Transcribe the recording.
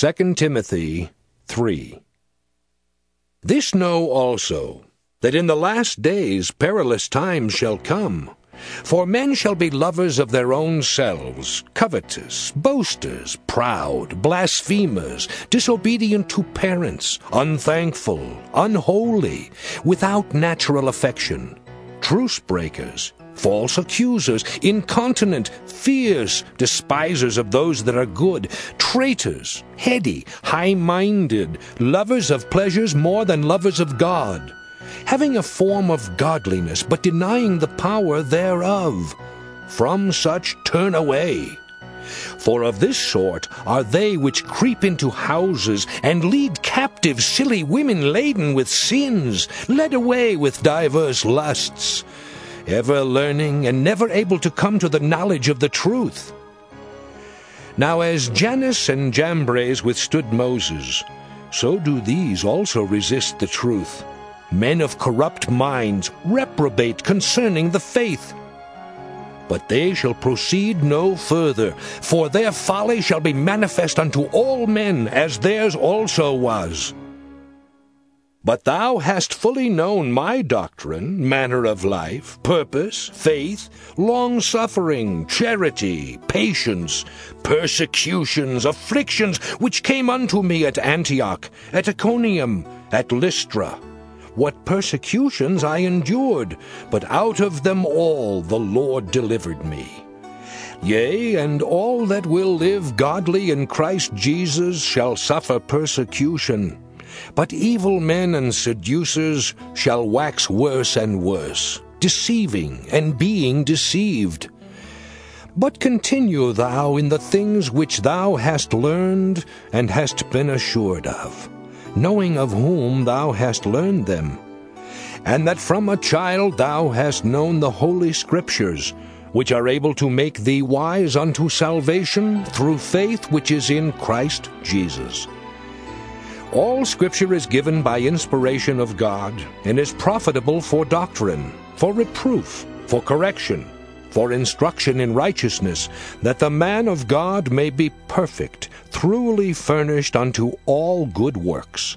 2 Timothy 3. This know also, that in the last days perilous times shall come. For men shall be lovers of their own selves, covetous, boasters, proud, blasphemers, disobedient to parents, unthankful, unholy, without natural affection, truce breakers, false accusers, incontinent, fierce, despisers of those that are good, traitors, heady, high minded, lovers of pleasures more than lovers of God having a form of godliness, but denying the power thereof. From such turn away. For of this sort are they which creep into houses and lead captive silly women laden with sins, led away with divers lusts, ever learning and never able to come to the knowledge of the truth. Now as Jannes and Jambres withstood Moses, so do these also resist the truth men of corrupt minds reprobate concerning the faith. But they shall proceed no further, for their folly shall be manifest unto all men, as theirs also was. But thou hast fully known my doctrine, manner of life, purpose, faith, long suffering, charity, patience, persecutions, afflictions, which came unto me at Antioch, at Iconium, at Lystra what persecutions I endured, but out of them all the Lord delivered me. Yea, and all that will live godly in Christ Jesus shall suffer persecution. But evil men and seducers shall wax worse and worse, deceiving and being deceived. But continue thou in the things which thou hast learned and hast been assured of knowing of whom thou hast learned them, and that from a child thou hast known the holy Scriptures, which are able to make thee wise unto salvation through faith which is in Christ Jesus. All Scripture is given by inspiration of God, and is profitable for doctrine, for reproof, for correction, for instruction in righteousness, that the man of God may be perfect, truly furnished unto all good works.